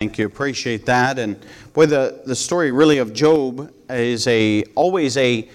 Thank you. Appreciate that. And boy, the, the story really of Job is a always a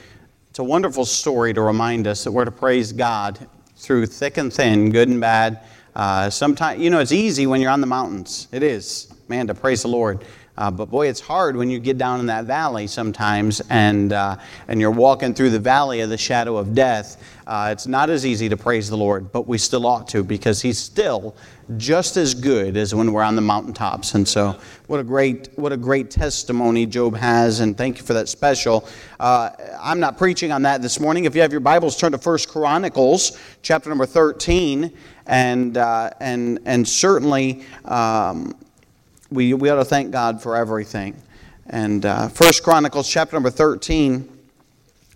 it's a wonderful story to remind us that we're to praise God through thick and thin, good and bad. Uh, sometimes you know it's easy when you're on the mountains. It is, man, to praise the Lord. Uh, but boy, it's hard when you get down in that valley sometimes, and uh, and you're walking through the valley of the shadow of death. Uh, it's not as easy to praise the Lord, but we still ought to because He's still just as good as when we're on the mountaintops. And so, what a great what a great testimony Job has, and thank you for that special. Uh, I'm not preaching on that this morning. If you have your Bibles, turn to First Chronicles, chapter number 13, and uh, and and certainly. Um, we, we ought to thank God for everything. And uh, First Chronicles chapter number 13,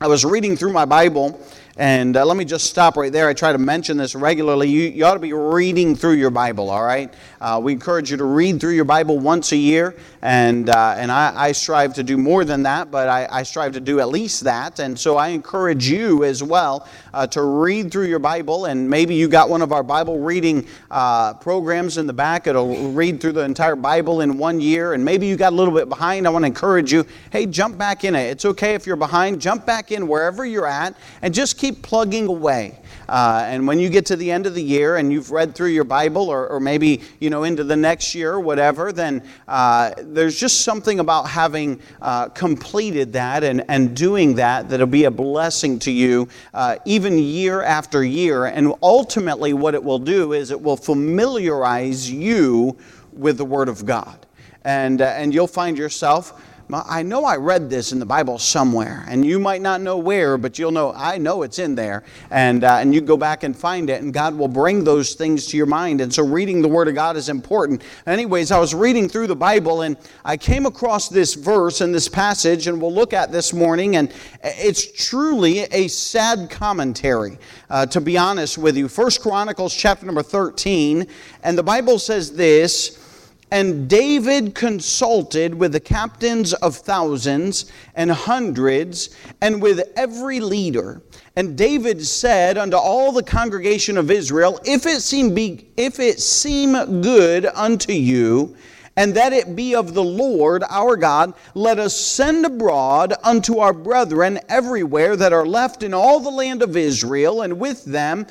I was reading through my Bible and uh, let me just stop right there. I try to mention this regularly. You, you ought to be reading through your Bible, all right? Uh, we encourage you to read through your Bible once a year, and, uh, and I, I, strive to do more than that, but I, I, strive to do at least that. And so I encourage you as well uh, to read through your Bible, and maybe you got one of our Bible reading uh, programs in the back. It'll read through the entire Bible in one year, and maybe you got a little bit behind. I want to encourage you hey, jump back in it. It's okay if you're behind, jump back in wherever you're at, and just keep plugging away. Uh, and when you get to the end of the year and you've read through your Bible, or, or maybe you know into the next year or whatever, then uh, there's just something about having uh, completed that and, and doing that that'll be a blessing to you uh, even year after year. And ultimately, what it will do is it will familiarize you with the Word of God. And, uh, and you'll find yourself I know I read this in the Bible somewhere, and you might not know where, but you'll know, I know it's in there. And, uh, and you go back and find it, and God will bring those things to your mind. And so reading the Word of God is important. Anyways, I was reading through the Bible, and I came across this verse and this passage, and we'll look at this morning, and it's truly a sad commentary, uh, to be honest with you. First Chronicles chapter number 13, and the Bible says this. And David consulted with the captains of thousands and hundreds and with every leader. And David said unto all the congregation of Israel, If it seem, be, if it seem good unto you, and that it be of the Lord our God, let us send abroad unto our brethren everywhere that are left in all the land of Israel, and with them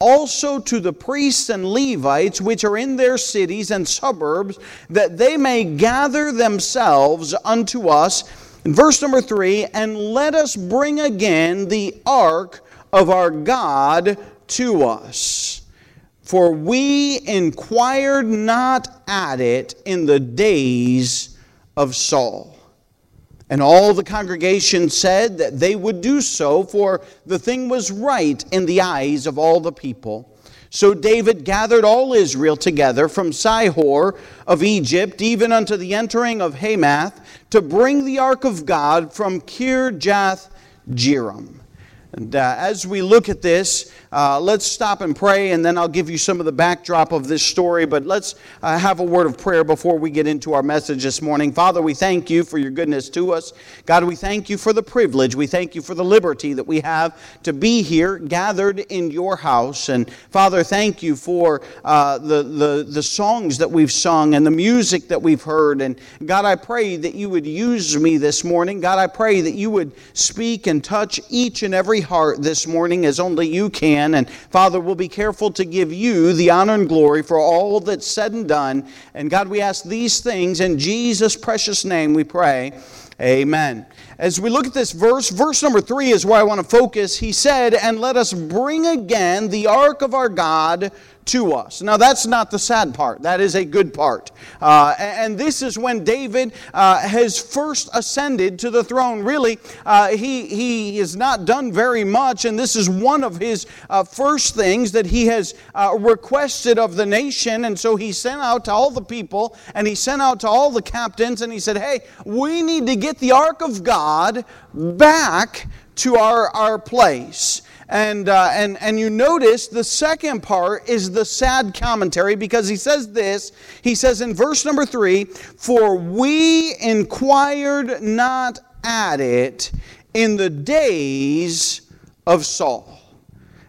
also to the priests and Levites which are in their cities and suburbs, that they may gather themselves unto us. In verse number three, and let us bring again the ark of our God to us. For we inquired not at it in the days of Saul. And all the congregation said that they would do so, for the thing was right in the eyes of all the people. So David gathered all Israel together from Sihor of Egypt, even unto the entering of Hamath, to bring the ark of God from Kirjath Jearim. And uh, as we look at this, uh, let's stop and pray, and then I'll give you some of the backdrop of this story. But let's uh, have a word of prayer before we get into our message this morning. Father, we thank you for your goodness to us. God, we thank you for the privilege. We thank you for the liberty that we have to be here gathered in your house. And Father, thank you for uh, the, the, the songs that we've sung and the music that we've heard. And God, I pray that you would use me this morning. God, I pray that you would speak and touch each and every heart this morning as only you can. And Father, we'll be careful to give you the honor and glory for all that's said and done. And God, we ask these things in Jesus' precious name we pray. Amen. As we look at this verse, verse number three is where I want to focus. He said, And let us bring again the ark of our God to us. Now, that's not the sad part. That is a good part. Uh, and this is when David uh, has first ascended to the throne. Really, uh, he, he has not done very much, and this is one of his uh, first things that he has uh, requested of the nation. And so he sent out to all the people, and he sent out to all the captains, and he said, Hey, we need to get the ark of God back to our, our place. And, uh, and, and you notice the second part is the sad commentary because he says this. He says in verse number three, For we inquired not at it in the days of Saul.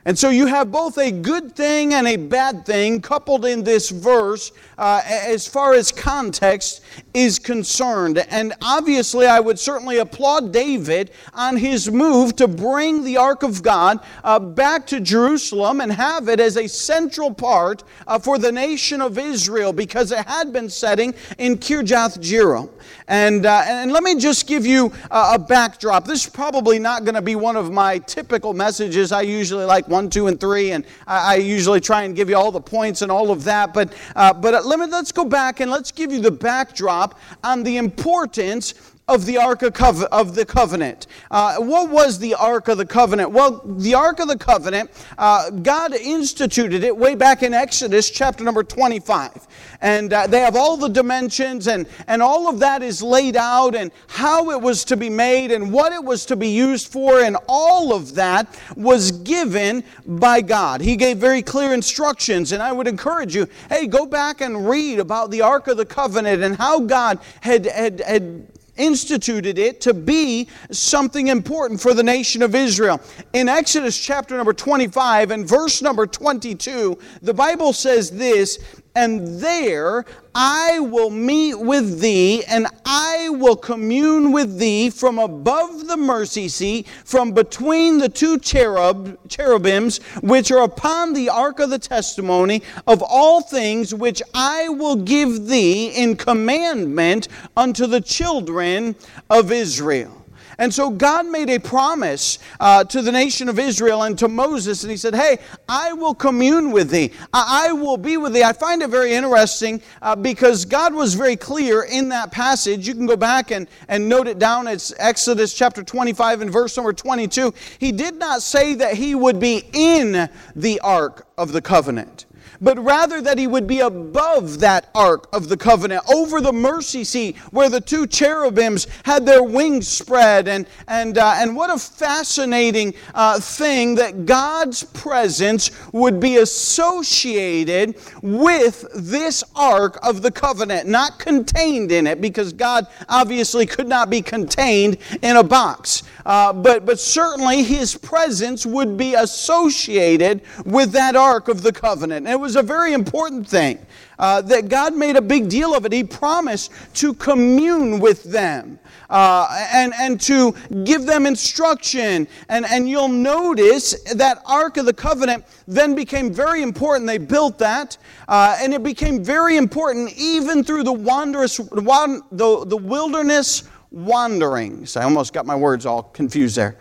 And so you have both a good thing and a bad thing coupled in this verse uh, as far as context is concerned. And obviously, I would certainly applaud David on his move to bring the Ark of God uh, back to Jerusalem and have it as a central part uh, for the nation of Israel because it had been setting in Kirjath Jearim. And, uh, and let me just give you a, a backdrop. This is probably not going to be one of my typical messages. I usually like one, two, and three, and I, I usually try and give you all the points and all of that. But, uh, but let me, let's go back and let's give you the backdrop on the importance of the Ark of, the Covenant. Uh, what was the Ark of the Covenant? Well, the Ark of the Covenant, uh, God instituted it way back in Exodus chapter number 25. And uh, they have all the dimensions, and, and all of that is laid out, and how it was to be made, and what it was to be used for, and all of that was given by God. He gave very clear instructions, and I would encourage you hey, go back and read about the Ark of the Covenant and how God had, had, had instituted it to be something important for the nation of Israel. In Exodus chapter number 25 and verse number 22, the Bible says this and there I will meet with thee, and I will commune with thee from above the mercy seat, from between the two cherub, cherubims, which are upon the ark of the testimony of all things which I will give thee in commandment unto the children of Israel. And so God made a promise uh, to the nation of Israel and to Moses, and He said, Hey, I will commune with thee, I, will be with thee. I find it very interesting uh, because God was very clear in that passage. You can go back and, and note it down. It's Exodus chapter 25 and verse number 22. He did not say that He would be in the ark of the covenant but rather that he would be above that ark of the covenant, over the mercy seat where the two cherubims had their wings spread. And, and, uh, and what a fascinating uh, thing that God's presence would be associated with this ark of the covenant, not contained in it, because God obviously could not be contained in a box. Uh, but, but certainly his presence would be associated with that ark of the covenant. And it was was a very important thing uh, that God made a big deal of it. He promised to commune with them. Uh, and, and to give them instruction. And, and you'll notice that Ark of the Covenant then became very important. They built that, uh, and it became very important even through the, wanderous, the, the wilderness wanderings. I almost got my words all confused there.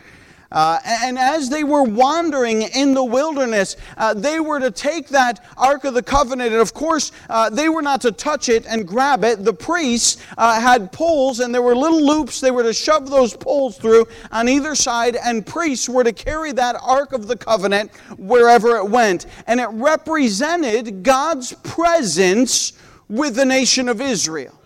Uh, and as they were wandering in the wilderness, uh, they were to take that Ark of the Covenant, and of course, uh, they were not to touch it and grab it. The priests uh, had poles, and there were little loops. They were to shove those poles through on either side, and priests were to carry that Ark of the Covenant wherever it went. And it represented God's presence with the nation of Israel.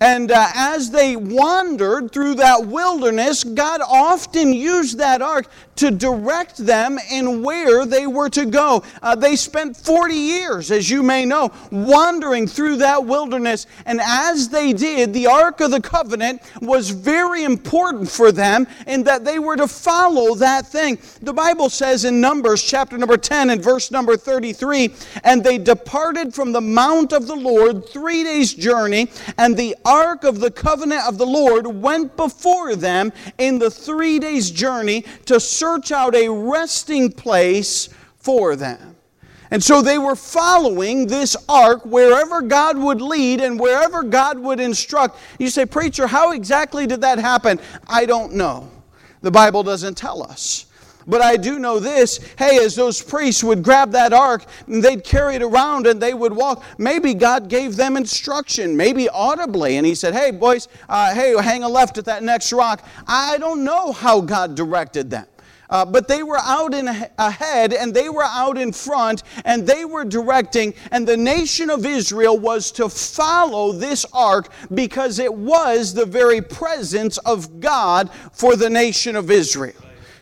And uh, as they wandered through that wilderness, God often used that ark to direct them in where they were to go. Uh, they spent 40 years, as you may know, wandering through that wilderness. And as they did, the Ark of the Covenant was very important for them in that they were to follow that thing. The Bible says in Numbers chapter number 10 and verse number 33 and they departed from the mount of the Lord three days' journey, and the ark of the covenant of the Lord went before them in the three days' journey to search out a resting place for them. And so they were following this ark wherever God would lead and wherever God would instruct. You say, Preacher, how exactly did that happen? I don't know. The Bible doesn't tell us. But I do know this hey, as those priests would grab that ark and they'd carry it around and they would walk, maybe God gave them instruction, maybe audibly. And He said, hey, boys, uh, hey, hang a left at that next rock. I don't know how God directed them. Uh, but they were out in ahead and they were out in front and they were directing and the nation of israel was to follow this ark because it was the very presence of god for the nation of israel.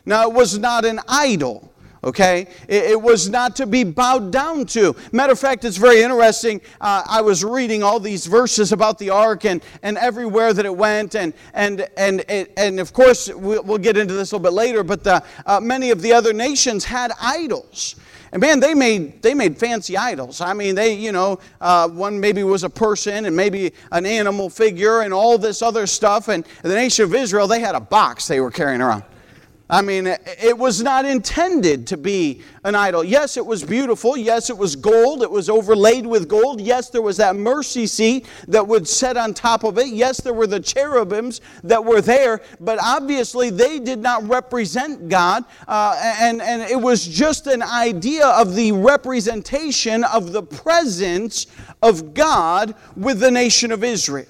Now, it was not an idol, okay? It, it, was not to be bowed down to. Matter of fact, it's very interesting. Uh, I was reading all these verses about the ark and, and everywhere that it went, and, and, and, and of course, we'll, we'll get into this a little bit later, but the, uh, many of the other nations had idols. And man, they made, they made fancy idols. I mean, they, you know, uh, one maybe was a person and maybe an animal figure and all this other stuff. And the nation of Israel, they had a box they were carrying around. I mean, it was not intended to be an idol. Yes, it was beautiful. Yes, it was gold. It was overlaid with gold. Yes, there was that mercy seat that would set on top of it. Yes, there were the cherubims that were there, but obviously they did not represent God. Uh, and, and it was just an idea of the representation of the presence of God with the nation of Israel.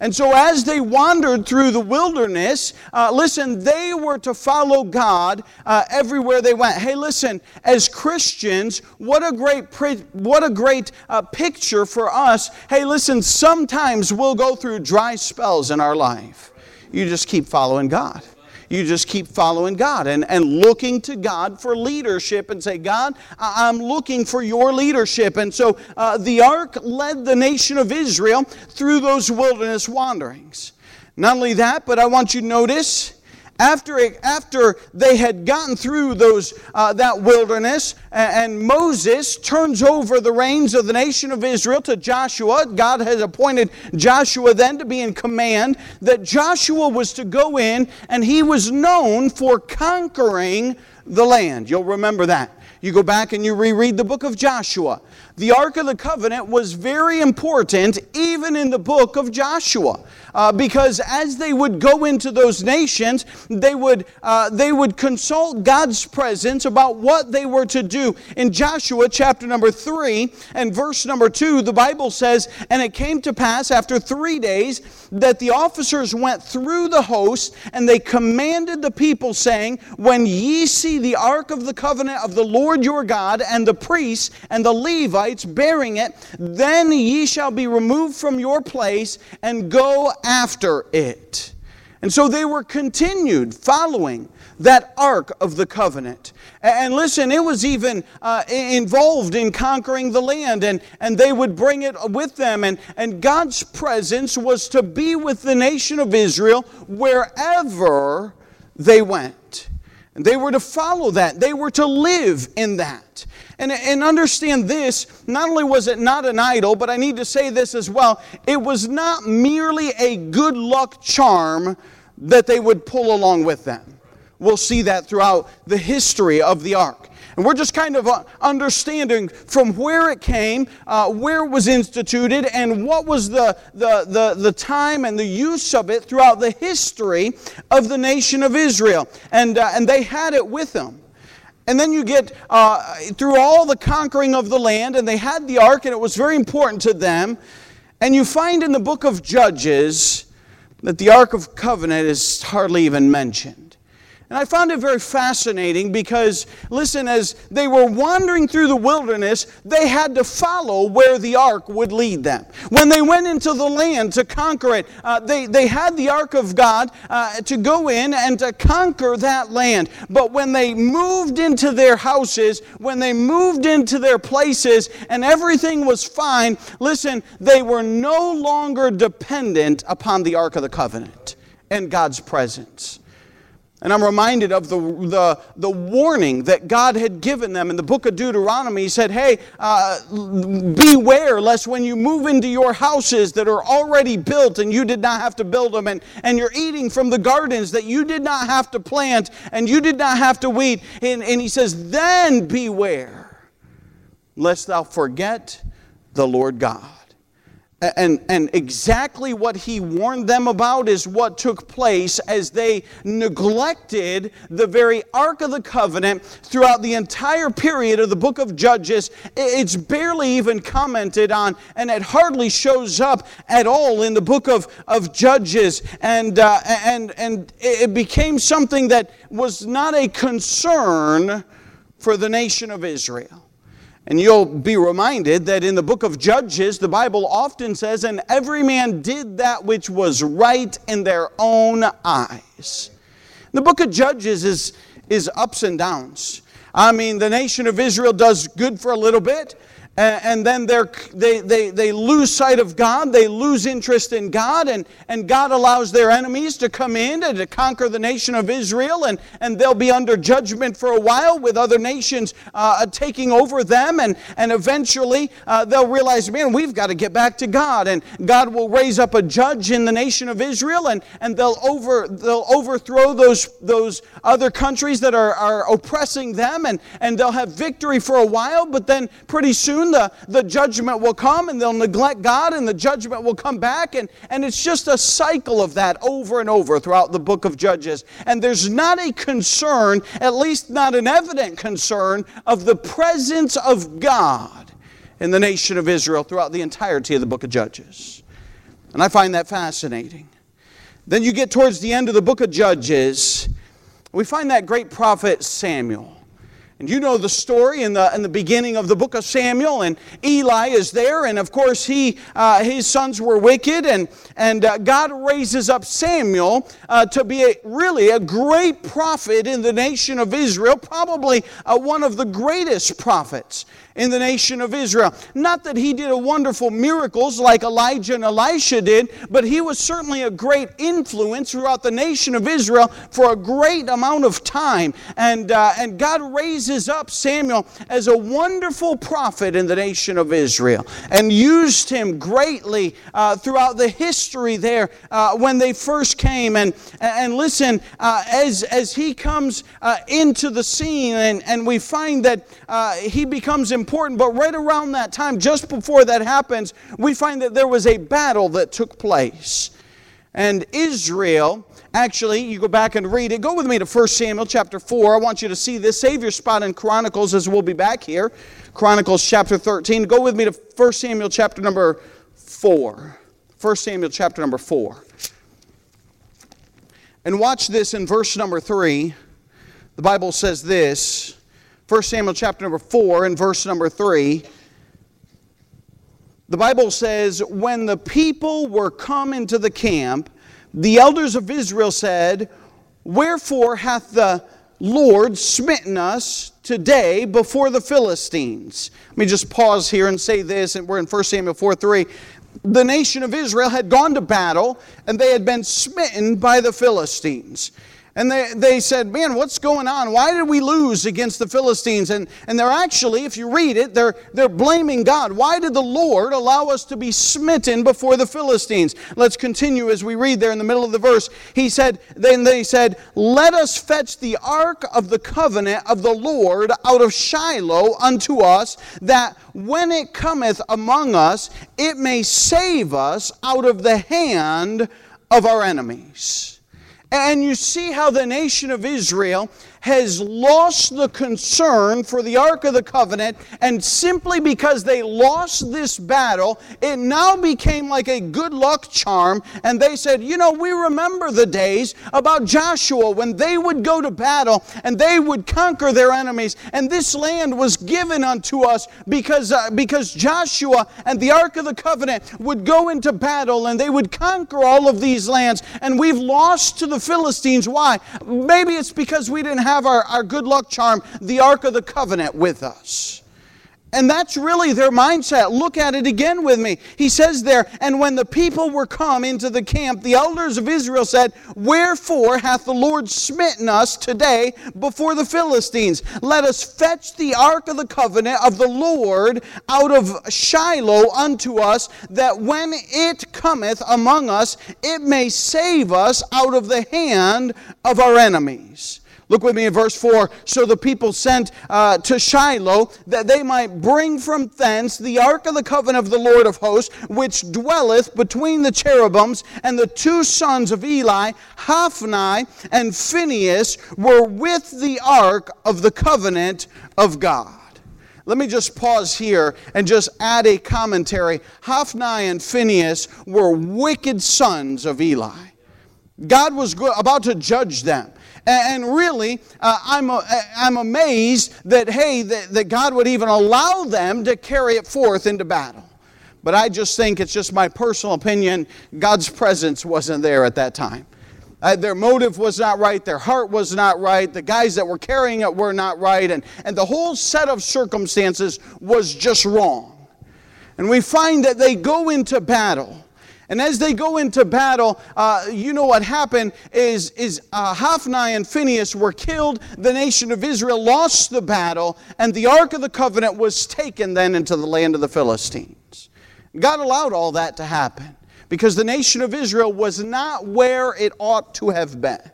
And so, as they wandered through the wilderness, uh, listen, they were to follow God uh, everywhere they went. Hey, listen, as Christians, what a great, what a great uh, picture for us. Hey, listen, sometimes we'll go through dry spells in our life. You just keep following God you just keep following God and, and looking to God for leadership and say, God, I'm looking for your leadership. And so uh, the ark led the nation of Israel through those wilderness wanderings. Not only that, but I want you to notice after, after they had gotten through those, uh, that wilderness, and, and Moses turns over the reins of the nation of Israel to Joshua, God has appointed Joshua then to be in command, that Joshua was to go in, and he was known for conquering the land. You'll remember that. You go back and you reread the book of Joshua. The Ark of the Covenant was very important even in the book of Joshua uh, because as they would go into those nations, they would, uh, they would consult God's presence about what they were to do. In Joshua chapter number 3 and verse number 2, the Bible says, And it came to pass after three days that the officers went through the host, and they commanded the people, saying, When ye see the ark of the covenant of the Lord your God, and the priests and the Levites bearing it, then ye shall be removed from your place and go after it. And so they were continued following that Ark of the Covenant. And listen, it was even uh, involved in conquering the land, and, and they would bring it with them. And, and God's presence was to be with the nation of Israel wherever they went. And they were to follow that, they were to live in that. And, and understand this not only was it not an idol, but I need to say this as well it was not merely a good luck charm that they would pull along with them. We'll see that throughout the history of the ark. And we're just kind of uh, understanding from where it came, uh, where it was instituted, and what was the, the, the, the time and the use of it throughout the history of the nation of Israel. And, uh, and they had it with them. And then you get uh, through all the conquering of the land, and they had the ark, and it was very important to them. And you find in the book of Judges that the Ark of Covenant is hardly even mentioned. And I found it very fascinating because, listen, as they were wandering through the wilderness, they had to follow where the ark would lead them. When they went into the land to conquer it, uh, they, they had the ark of God uh, to go in and to conquer that land. But when they moved into their houses, when they moved into their places, and everything was fine, listen, they were no longer dependent upon the ark of the covenant and God's presence. And I'm reminded of the, the, the, warning that God had given them in the book of Deuteronomy. He said, Hey, uh, beware lest when you move into your houses that are already built and you did not have to build them, and, and you're eating from the gardens that you did not have to plant and you did not have to weed. And, and he says, Then beware lest thou forget the Lord God. And, and exactly what he warned them about is what took place as they neglected the very Ark of the Covenant throughout the entire period of the book of Judges. It's barely even commented on, and it hardly shows up at all in the book of, of Judges. And, uh, and, and it became something that was not a concern for the nation of Israel. And you'll be reminded that in the book of Judges, the Bible often says, And every man did that which was right in their own eyes. The book of Judges is, is ups and downs. I mean, the nation of Israel does good for a little bit, and then they they, they lose sight of God, they lose interest in God, and, and God allows their enemies to come in and to conquer the nation of Israel, and, and they'll be under judgment for a while with other nations uh, taking over them, and, and eventually uh, they'll realize, man, we've got to get back to God, and God will raise up a judge in the nation of Israel, and, and they'll, over, they'll overthrow those, those other countries that are, are oppressing them, and, and they'll have victory for a while, but then pretty soon soon the, the judgment will come and they'll neglect God and the judgment will come back. And, and it's just a cycle of that over and over throughout the book of Judges. And there's not a concern, at least not an evident concern, of the presence of God in the nation of Israel throughout the entirety of the book of Judges. And I find that fascinating. Then you get towards the end of the book of Judges, we find that great prophet Samuel. And you know the story in the, in the beginning of the book of Samuel, and Eli is there, and of course he, uh, his sons were wicked, and, and uh, God raises up Samuel uh, to be a, really a great prophet in the nation of Israel, probably uh, one of the greatest prophets in the nation of Israel. Not that he did a wonderful miracles like Elijah and Elisha did, but he was certainly a great influence throughout the nation of Israel for a great amount of time. And, uh, and God raises up Samuel as a wonderful prophet in the nation of Israel and used him greatly uh, throughout the history there uh, when they first came. And, and listen, uh, as, as he comes uh, into the scene, and, and we find that uh, he becomes important important, but right around that time, just before that happens, we find that there was a battle that took place. And Israel, actually, you go back and read it. Go with me to 1 Samuel chapter 4. I want you to see this. Save your spot in Chronicles as we'll be back here. Chronicles chapter 13. Go with me to 1 Samuel chapter number 4. 1 Samuel chapter number 4. And watch this in verse number 3. The Bible says this 1 Samuel chapter number 4 and verse number 3. The Bible says, When the people were come into the camp, the elders of Israel said, Wherefore hath the Lord smitten us today before the Philistines? Let me just pause here and say this, and we're in 1 Samuel 4 3. The nation of Israel had gone to battle, and they had been smitten by the Philistines. And they, they said, Man, what's going on? Why did we lose against the Philistines? And, and they're actually, if you read it, they're, they're blaming God. Why did the Lord allow us to be smitten before the Philistines? Let's continue as we read there in the middle of the verse. He said, Then they said, Let us fetch the ark of the covenant of the Lord out of Shiloh unto us, that when it cometh among us, it may save us out of the hand of our enemies. And you see how the nation of Israel has lost the concern for the Ark of the Covenant, and simply because they lost this battle, it now became like a good luck charm. And they said, You know, we remember the days about Joshua when they would go to battle and they would conquer their enemies, and this land was given unto us because, uh, because Joshua and the Ark of the Covenant would go into battle and they would conquer all of these lands, and we've lost to the Philistines. Why? Maybe it's because we didn't have have our, our good luck charm, the Ark of the Covenant, with us. And that's really their mindset. Look at it again with me. He says there, And when the people were come into the camp, the elders of Israel said, Wherefore hath the Lord smitten us today before the Philistines? Let us fetch the ark of the covenant of the Lord out of Shiloh unto us, that when it cometh among us, it may save us out of the hand of our enemies. Look with me in verse 4. So the people sent uh, to Shiloh that they might bring from thence the ark of the covenant of the Lord of hosts, which dwelleth between the cherubims, and the two sons of Eli, Hophni and Phinehas, were with the ark of the covenant of God. Let me just pause here and just add a commentary. Hophni and Phinehas were wicked sons of Eli. God was about to judge them. And really, uh, I'm, uh, I'm amazed that, hey, that, that God would even allow them to carry it forth into battle. But I just think it's just my personal opinion, God's presence wasn't there at that time. Uh, their motive was not right, their heart was not right, the guys that were carrying it were not right, and, and the whole set of circumstances was just wrong. And we find that they go into battle. And as they go into battle, uh, you know what happened is, is uh, Hophni and Phinehas were killed. The nation of Israel lost the battle, and the Ark of the Covenant was taken then into the land of the Philistines. God allowed all that to happen because the nation of Israel was not where it ought to have been.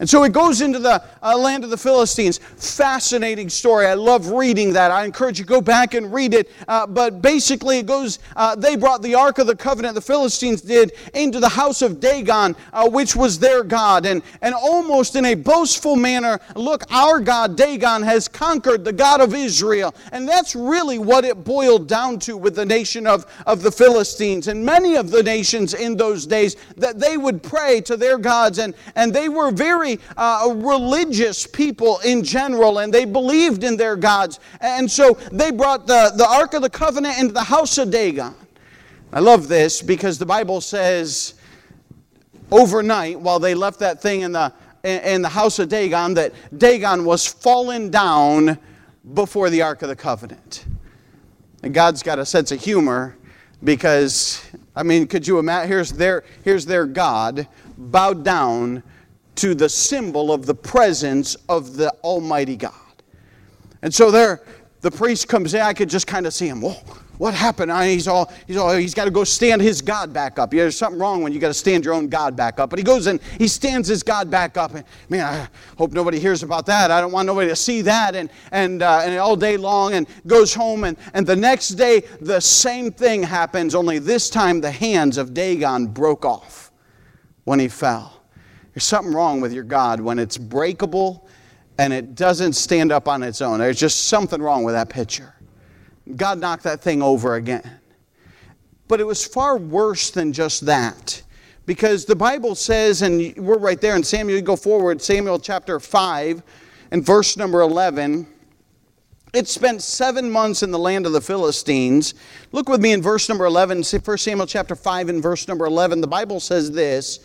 And so it goes into the uh, land of the Philistines. Fascinating story. I love reading that. I encourage you to go back and read it. Uh, but basically, it goes, uh, they brought the Ark of the Covenant, the Philistines did, into the house of Dagon, uh, which was their God. And, and almost in a boastful manner, look, our God, Dagon, has conquered the God of Israel. And that's really what it boiled down to with the nation of, of the Philistines. And many of the nations in those days, that they would pray to their gods, and, and they were very very uh, religious people in general, and they believed in their gods. And so they brought the, the Ark of the Covenant into the house of Dagon. I love this because the Bible says overnight, while they left that thing in the, in the house of Dagon, that Dagon was fallen down before the Ark of the Covenant. And God's got a sense of humor because, I mean, could you imagine? Here's their, here's their God bowed down to the symbol of the presence of the Almighty God. And so there, the priest comes in. I could just kind of see him. Whoa, what happened? I, he's all, he's all, he's got to go stand his God back up. Yeah, there's something wrong when you got to stand your own God back up. But he goes and he stands his God back up. And man, I hope nobody hears about that. I don't want nobody to see that. And and uh, and all day long and goes home. And and the next day the same thing happens. Only this time the hands of Dagon broke off when he fell. There's something wrong with your God when it's breakable and it doesn't stand up on its own. There's just something wrong with that picture. God knocked that thing over again. But it was far worse than just that. Because the Bible says, and we're right there in Samuel, you go forward, Samuel chapter 5 and verse number 11. It spent seven months in the land of the Philistines. Look with me in verse number 11, 1 Samuel chapter 5 and verse number 11. The Bible says this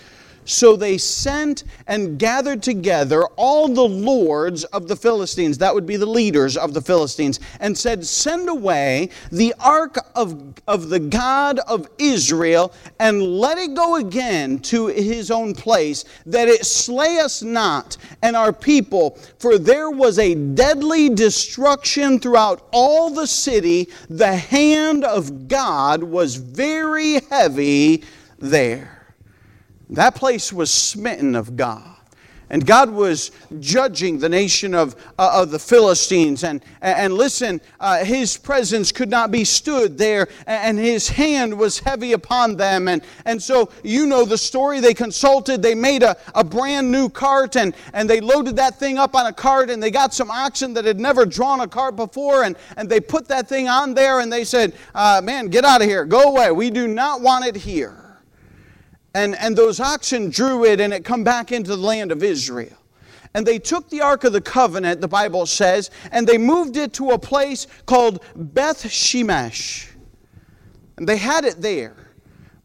so they sent and gathered together all the lords of the Philistines, that would be the leaders of the Philistines, and said, Send away the ark of, of the God of Israel and let it go again to his own place, that it slay us not and our people. For there was a deadly destruction throughout all the city. The hand of God was very heavy there. That place was smitten of God. And God was judging the nation of, uh, of the Philistines. And, and listen, uh, his presence could not be stood there, and his hand was heavy upon them. And, and so, you know the story. They consulted, they made a, a brand new cart, and, and they loaded that thing up on a cart, and they got some oxen that had never drawn a cart before, and, and they put that thing on there, and they said, uh, Man, get out of here, go away. We do not want it here. And, and those oxen drew it, and it come back into the land of Israel. And they took the Ark of the Covenant, the Bible says, and they moved it to a place called Beth Shemesh. And they had it there.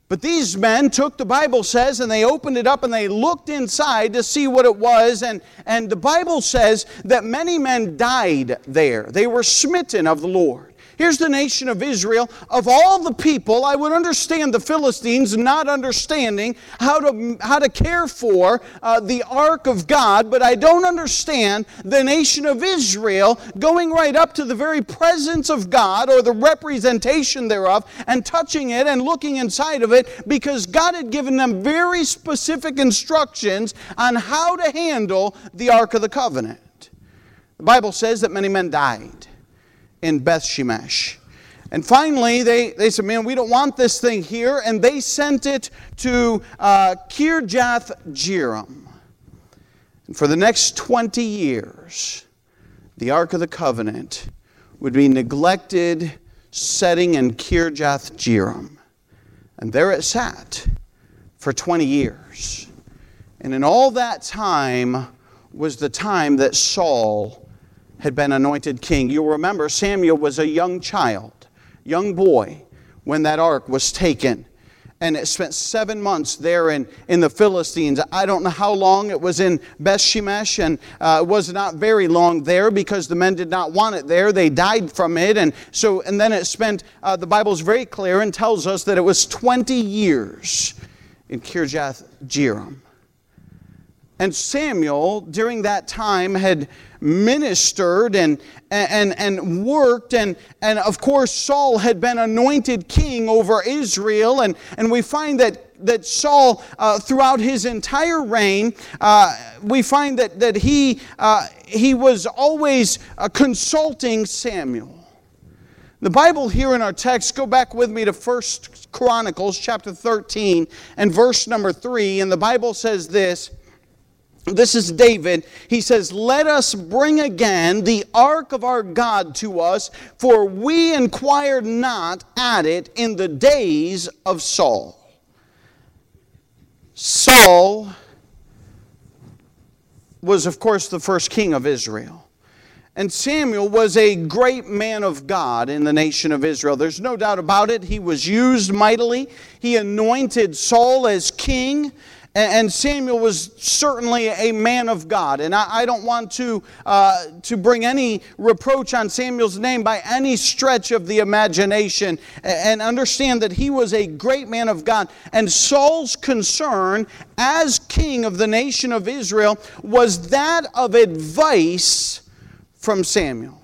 But these men took, the Bible says, and they opened it up and they looked inside to see what it was. And, and the Bible says that many men died there. They were smitten of the Lord. Here's the nation of Israel. Of all the people, I would understand the Philistines not understanding how to, how to care for uh, the ark of God, but I don't understand the nation of Israel going right up to the very presence of God or the representation thereof and touching it and looking inside of it because God had given them very specific instructions on how to handle the ark of the covenant. The Bible says that many men died in Beth Shemesh. And finally, they, they said, Man, we don't want this thing here. And they sent it to uh, Kirjath Jearim. And for the next 20 years, the Ark of the Covenant would be neglected, setting in Kirjath Jearim. And there it sat for 20 years. And in all that time was the time that Saul had been anointed king. You'll remember Samuel was a young child, young boy, when that ark was taken. and it spent seven months there in, in the Philistines. I don't know how long it was in Beth Shemesh, and uh, it was not very long there because the men did not want it there. They died from it, and so and then it spent. Uh, the Bible is very clear and tells us that it was 20 years in Kirjath Jearim. And Samuel, during that time, had ministered and, and, and worked. And, and of course, Saul had been anointed king over Israel. And, and we find that that Saul, uh, throughout his entire reign, uh, we find that, that he, uh, he was always uh, consulting Samuel. The Bible here in our text, go back with me to First Chronicles chapter 13 and verse number 3, and the Bible says this this is David. He says, Let us bring again the ark of our God to us, for we inquired not at it in the days of Saul. Saul was, of course, the first king of Israel. And Samuel was a great man of God in the nation of Israel. There's no doubt about it. He was used mightily. He anointed Saul as king. And Samuel was certainly a man of God. And I don't want to, uh, to bring any reproach on Samuel's name by any stretch of the imagination. And understand that he was a great man of God. And Saul's concern as king of the nation of Israel was that of advice from Samuel.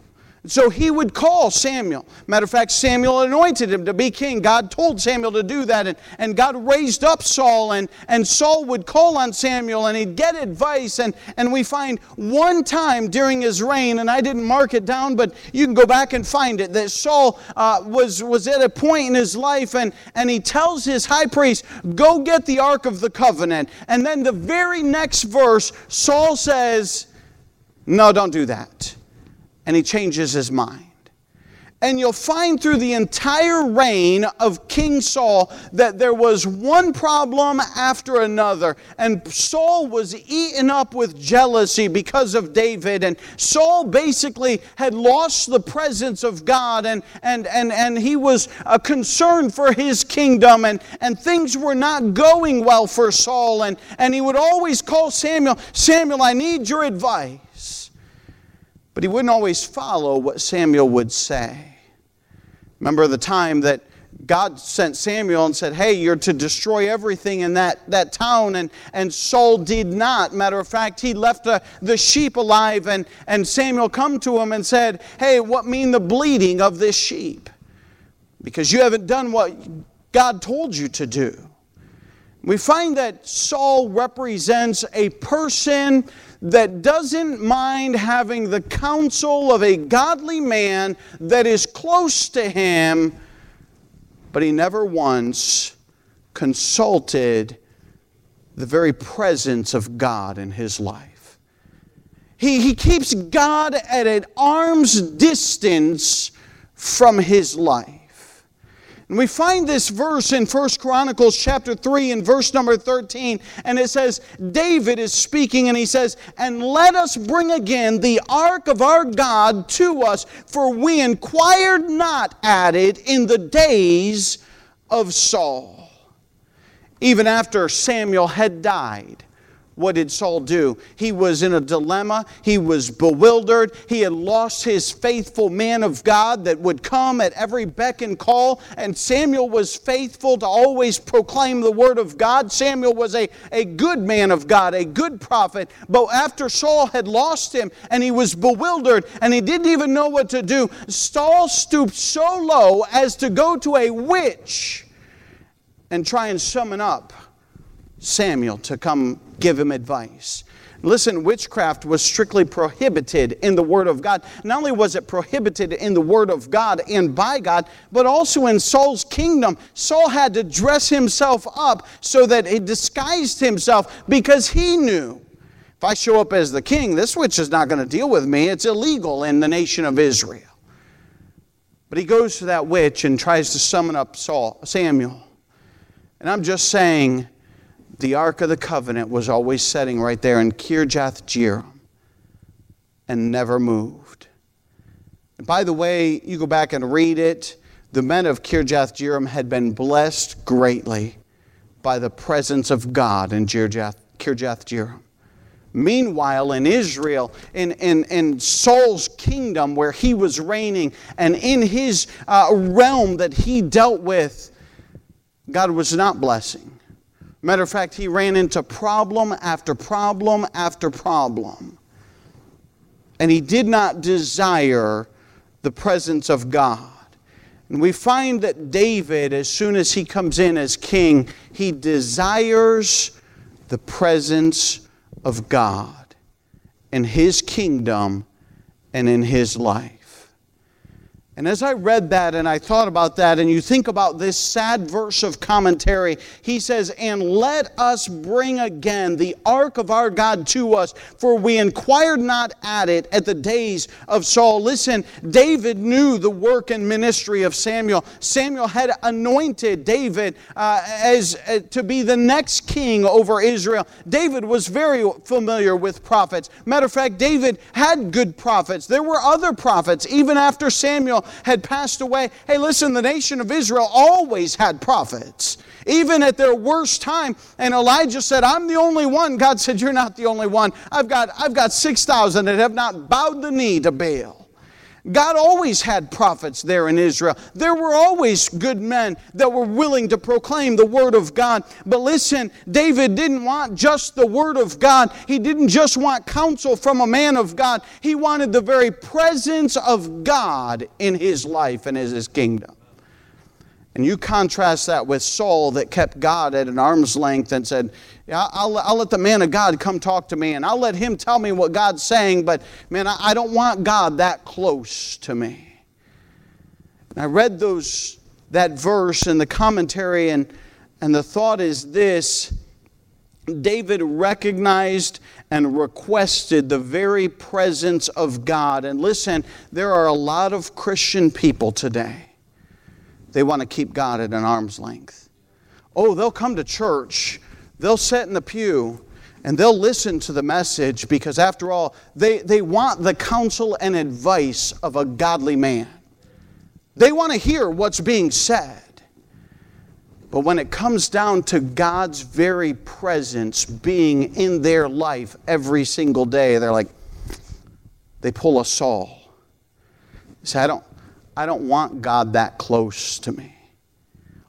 So he would call Samuel. Matter of fact, Samuel anointed him to be king. God told Samuel to do that. And, and God raised up Saul, and, and Saul would call on Samuel and he'd get advice. And, and we find one time during his reign, and I didn't mark it down, but you can go back and find it, that Saul uh, was, was at a point in his life and, and he tells his high priest, Go get the Ark of the Covenant. And then the very next verse, Saul says, No, don't do that and he changes his mind. And you'll find through the entire reign of King Saul that there was one problem after another. And Saul was eaten up with jealousy because of David. And Saul basically had lost the presence of God and, and, and, and he was uh, concerned for his kingdom. And, and things were not going well for Saul. And, and he would always call Samuel, Samuel, I need your advice. But he wouldn't always follow what Samuel would say. Remember the time that God sent Samuel and said, Hey, you're to destroy everything in that, that town. And, and Saul did not. Matter of fact, he left the, the sheep alive. And, and Samuel come to him and said, Hey, what mean the bleeding of this sheep? Because you haven't done what God told you to do. We find that Saul represents a person that doesn't mind having the counsel of a godly man that is close to him, but he never once consulted the very presence of God in his life. He, he keeps God at an arm's distance from his life. And we find this verse in 1 Chronicles chapter 3 and verse number 13. And it says, David is speaking and he says, And let us bring again the ark of our God to us, for we inquired not at it in the days of Saul. Even after Samuel had died, what did Saul do? He was in a dilemma. He was bewildered. He had lost his faithful man of God that would come at every beck and call. And Samuel was faithful to always proclaim the word of God. Samuel was a, a good man of God, a good prophet. But after Saul had lost him and he was bewildered and he didn't even know what to do, Saul stooped so low as to go to a witch and try and summon up Samuel to come give him advice. Listen, witchcraft was strictly prohibited in the Word of God. Not only was it prohibited in the Word of God and by God, but also in Saul's kingdom. Saul had to dress himself up so that he disguised himself because he knew if I show up as the king, this witch is not going to deal with me. It's illegal in the nation of Israel. But he goes to that witch and tries to summon up Saul, Samuel. And I'm just saying, the Ark of the Covenant was always setting right there in Kirjath Jearim and never moved. And by the way, you go back and read it. The men of Kirjath Jearim had been blessed greatly by the presence of God in Kirjath Jearim. Meanwhile, in Israel, in, in, in Saul's kingdom where he was reigning, and in his uh, realm that he dealt with, God was not blessing. Matter of fact, he ran into problem after problem after problem. And he did not desire the presence of God. And we find that David, as soon as he comes in as king, he desires the presence of God in His kingdom and in His life. And as I read that and I thought about that, and you think about this sad verse of commentary, he says, And let us bring again the ark of our God to us, for we inquired not at it at the days of Saul. Listen, David knew the work and ministry of Samuel. Samuel had anointed David uh, as uh, to be the next king over Israel. David was very familiar with prophets. Matter of fact, David had good prophets. There were other prophets, even after Samuel had passed away. Hey, listen, the nation of Israel always had prophets, even at their worst time. And Elijah said, I'm the only one. God said, You're not the only one. I've got, I've got 6,000 that have not bowed the knee to Baal. God always had prophets there in Israel. There were always good men that were willing to proclaim the Word of God. But listen, David didn't want just the Word of God. He didn't just want counsel from a man of God. He wanted the very presence of God in his life and in his kingdom. And you contrast that with Saul that kept God at an arm's length and said, yeah, I'll, I'll let the man of God come talk to me and I'll let him tell me what God's saying, but man, I, I don't want God that close to me. And I read those, that verse in the commentary, and, and the thought is this David recognized and requested the very presence of God. And listen, there are a lot of Christian people today they want to keep God at an arm's length. Oh, they'll come to church, they'll sit in the pew, and they'll listen to the message because, after all, they, they want the counsel and advice of a godly man. They want to hear what's being said. But when it comes down to God's very presence being in their life every single day, they're like, they pull a Saul. say, I don't, I don't want God that close to me.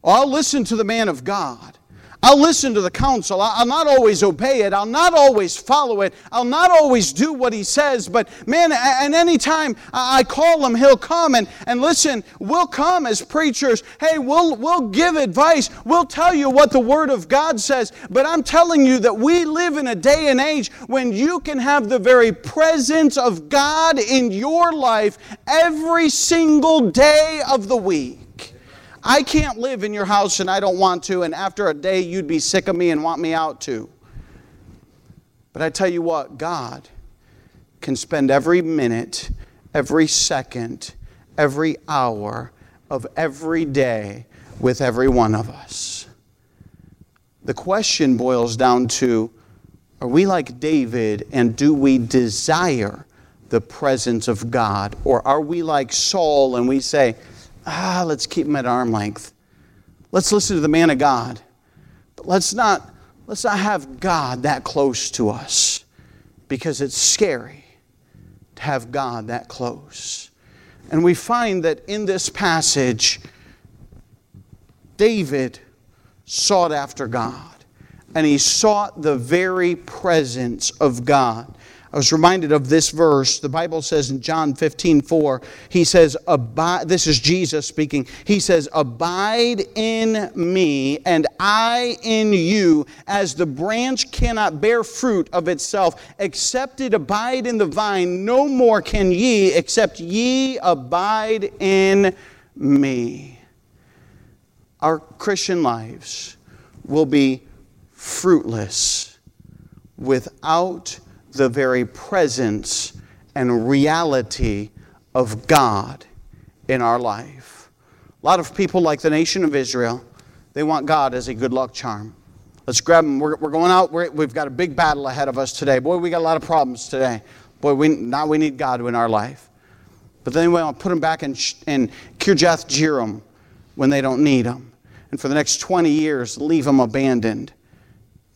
I'll listen to the man of God. I'll listen to the counsel. I'll not always obey it. I'll not always follow it. I'll not always do what he says. But man, and any time I call him, he'll come. And, and listen, we'll come as preachers. Hey, we'll, we'll give advice. We'll tell you what the Word of God says. But I'm telling you that we live in a day and age when you can have the very presence of God in your life every single day of the week. I can't live in your house and I don't want to, and after a day you'd be sick of me and want me out too. But I tell you what, God can spend every minute, every second, every hour of every day with every one of us. The question boils down to are we like David and do we desire the presence of God? Or are we like Saul and we say, ah, let's keep him at arm length. Let's listen to the man of God. But let's not, let's not have God that close to us because it's scary to have God that close. And we find that in this passage, David sought after God, and he sought the very presence of God. I was reminded of this verse. The Bible says in John 15, 4, he says, Abide, this is Jesus speaking. He says, Abide in me, and I in you, as the branch cannot bear fruit of itself, except it abide in the vine, no more can ye, except ye abide in me. Our Christian lives will be fruitless without the very presence and reality of God in our life. A lot of people, like the nation of Israel, they want God as a good luck charm. Let's grab them. We're, we're going out. we have got a big battle ahead of us today. Boy, we got a lot of problems today. Boy, we, now we need God in our life. But then we want to put them back in, in Kirjath Jearim when they don't need them. and for the next 20 years leave them abandoned.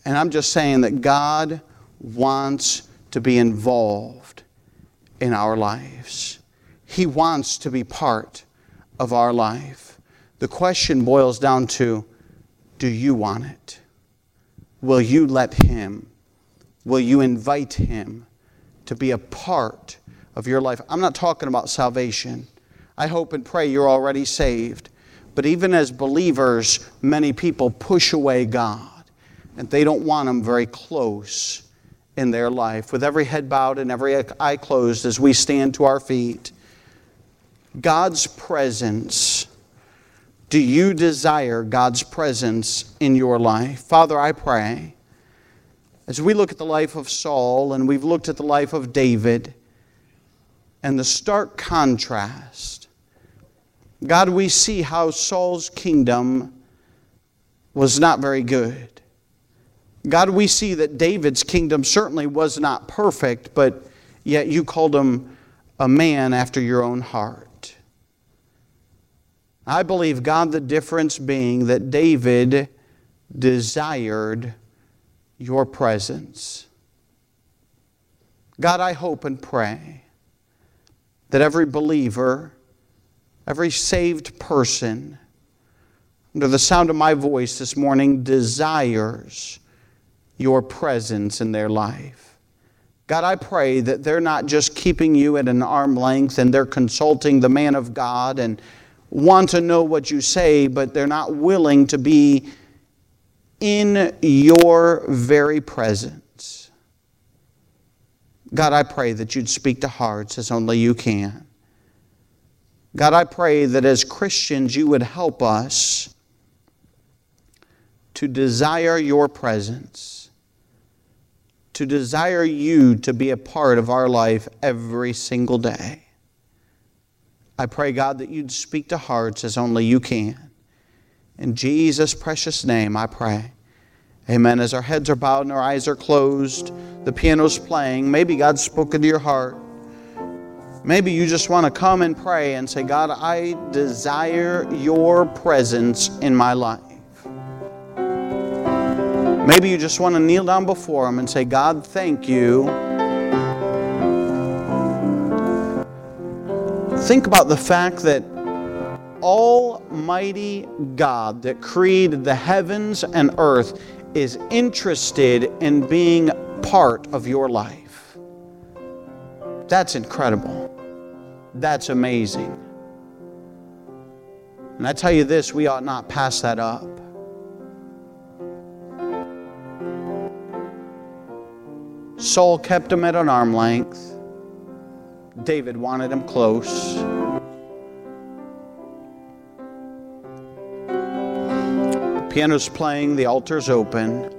And I'm just saying that God wants to be involved in our lives. He wants to be part of our life. The question boils down to do you want it? Will you let Him? Will you invite Him to be a part of your life? I'm not talking about salvation. I hope and pray you're already saved. But even as believers, many people push away God and they don't want Him very close in their life. With every head bowed and every eye closed as we stand to our feet, God's presence. Do you desire God's presence in your life? Father, I pray, as we look at the life of Saul and we've looked at the life of David and the stark contrast God, we see how Saul's kingdom was not very good. God, we see that David's kingdom certainly was not perfect, but yet you called him a man after your own heart. I believe, God, the difference being that David desired your presence. God, I hope and pray that every believer every saved person under the sound of my voice this morning desires your presence in their life. God, I pray that they're not just keeping you at an arm length and they're consulting the man of God and want to know what you say, but they're not willing to be in your very presence. God, I pray that you'd speak to hearts as only you can. God, I pray that as Christians you would help us to desire your presence, to desire you to be a part of our life every single day. I pray, God, that you'd speak to hearts as only you can. In Jesus' precious name, I pray. Amen. As our heads are bowed and our eyes are closed, the piano's playing, maybe God's spoken to your heart. Maybe you just want to come and pray and say, God, I desire your presence in my life. Maybe you just want to kneel down before Him and say, God, thank you. Think about the fact that Almighty God that created the heavens and earth is interested in being part of your life. That's incredible. That's amazing. And I tell you this, we ought not pass that up. Saul kept him at an arm length. David wanted him close. The piano's playing, the altar's open.